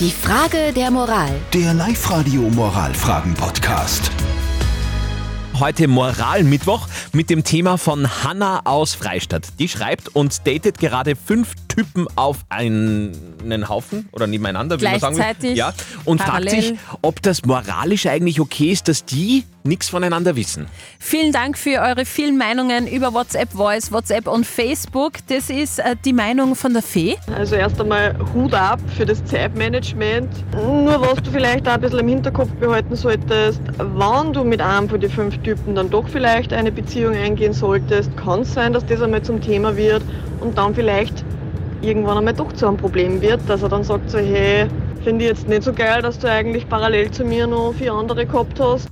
Die Frage der Moral. Der Live-Radio Moralfragen-Podcast. Heute Moralmittwoch mit dem Thema von Hanna aus Freistadt. Die schreibt und datet gerade fünf Typen auf einen Haufen oder nebeneinander, wie man sagen will. Gleichzeitig, Ja, und parallel. fragt sich, ob das moralisch eigentlich okay ist, dass die nichts voneinander wissen. Vielen Dank für eure vielen Meinungen über WhatsApp Voice, WhatsApp und Facebook. Das ist äh, die Meinung von der Fee. Also erst einmal Hut ab für das Zeitmanagement. Nur was du vielleicht auch ein bisschen im Hinterkopf behalten solltest, wann du mit einem von den fünf Typen dann doch vielleicht eine Beziehung eingehen solltest, kann es sein, dass das einmal zum Thema wird und dann vielleicht irgendwann einmal doch zu einem Problem wird, dass er dann sagt so, hey, finde ich jetzt nicht so geil, dass du eigentlich parallel zu mir noch vier andere gehabt hast.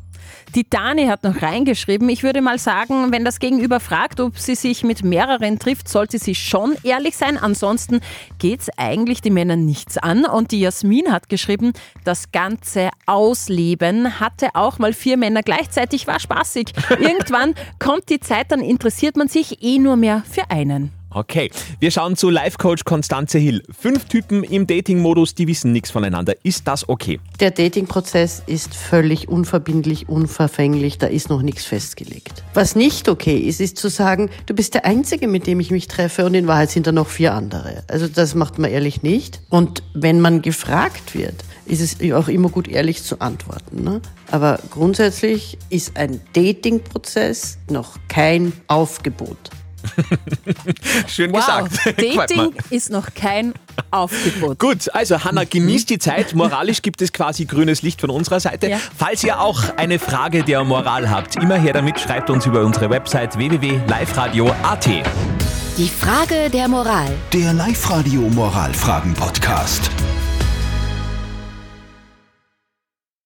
Die Dani hat noch reingeschrieben, ich würde mal sagen, wenn das Gegenüber fragt, ob sie sich mit mehreren trifft, sollte sie schon ehrlich sein. Ansonsten geht's eigentlich die Männer nichts an. Und die Jasmin hat geschrieben, das ganze Ausleben hatte auch mal vier Männer gleichzeitig, war spaßig. Irgendwann kommt die Zeit, dann interessiert man sich eh nur mehr für einen. Okay, wir schauen zu Life-Coach Konstanze Hill. Fünf Typen im Dating-Modus, die wissen nichts voneinander. Ist das okay? Der Dating-Prozess ist völlig unverbindlich, unverfänglich, da ist noch nichts festgelegt. Was nicht okay ist, ist zu sagen, du bist der Einzige, mit dem ich mich treffe und in Wahrheit sind da noch vier andere. Also das macht man ehrlich nicht. Und wenn man gefragt wird, ist es auch immer gut, ehrlich zu antworten. Ne? Aber grundsätzlich ist ein Dating-Prozess noch kein Aufgebot. Schön Wow, gesagt. Dating ist noch kein Aufgebot. Gut, also Hanna, genießt die Zeit. Moralisch gibt es quasi grünes Licht von unserer Seite. Ja. Falls ihr auch eine Frage der Moral habt, immer her damit, schreibt uns über unsere Website www.liveradio.at. Die Frage der Moral. Der Live-Radio Moralfragen-Podcast.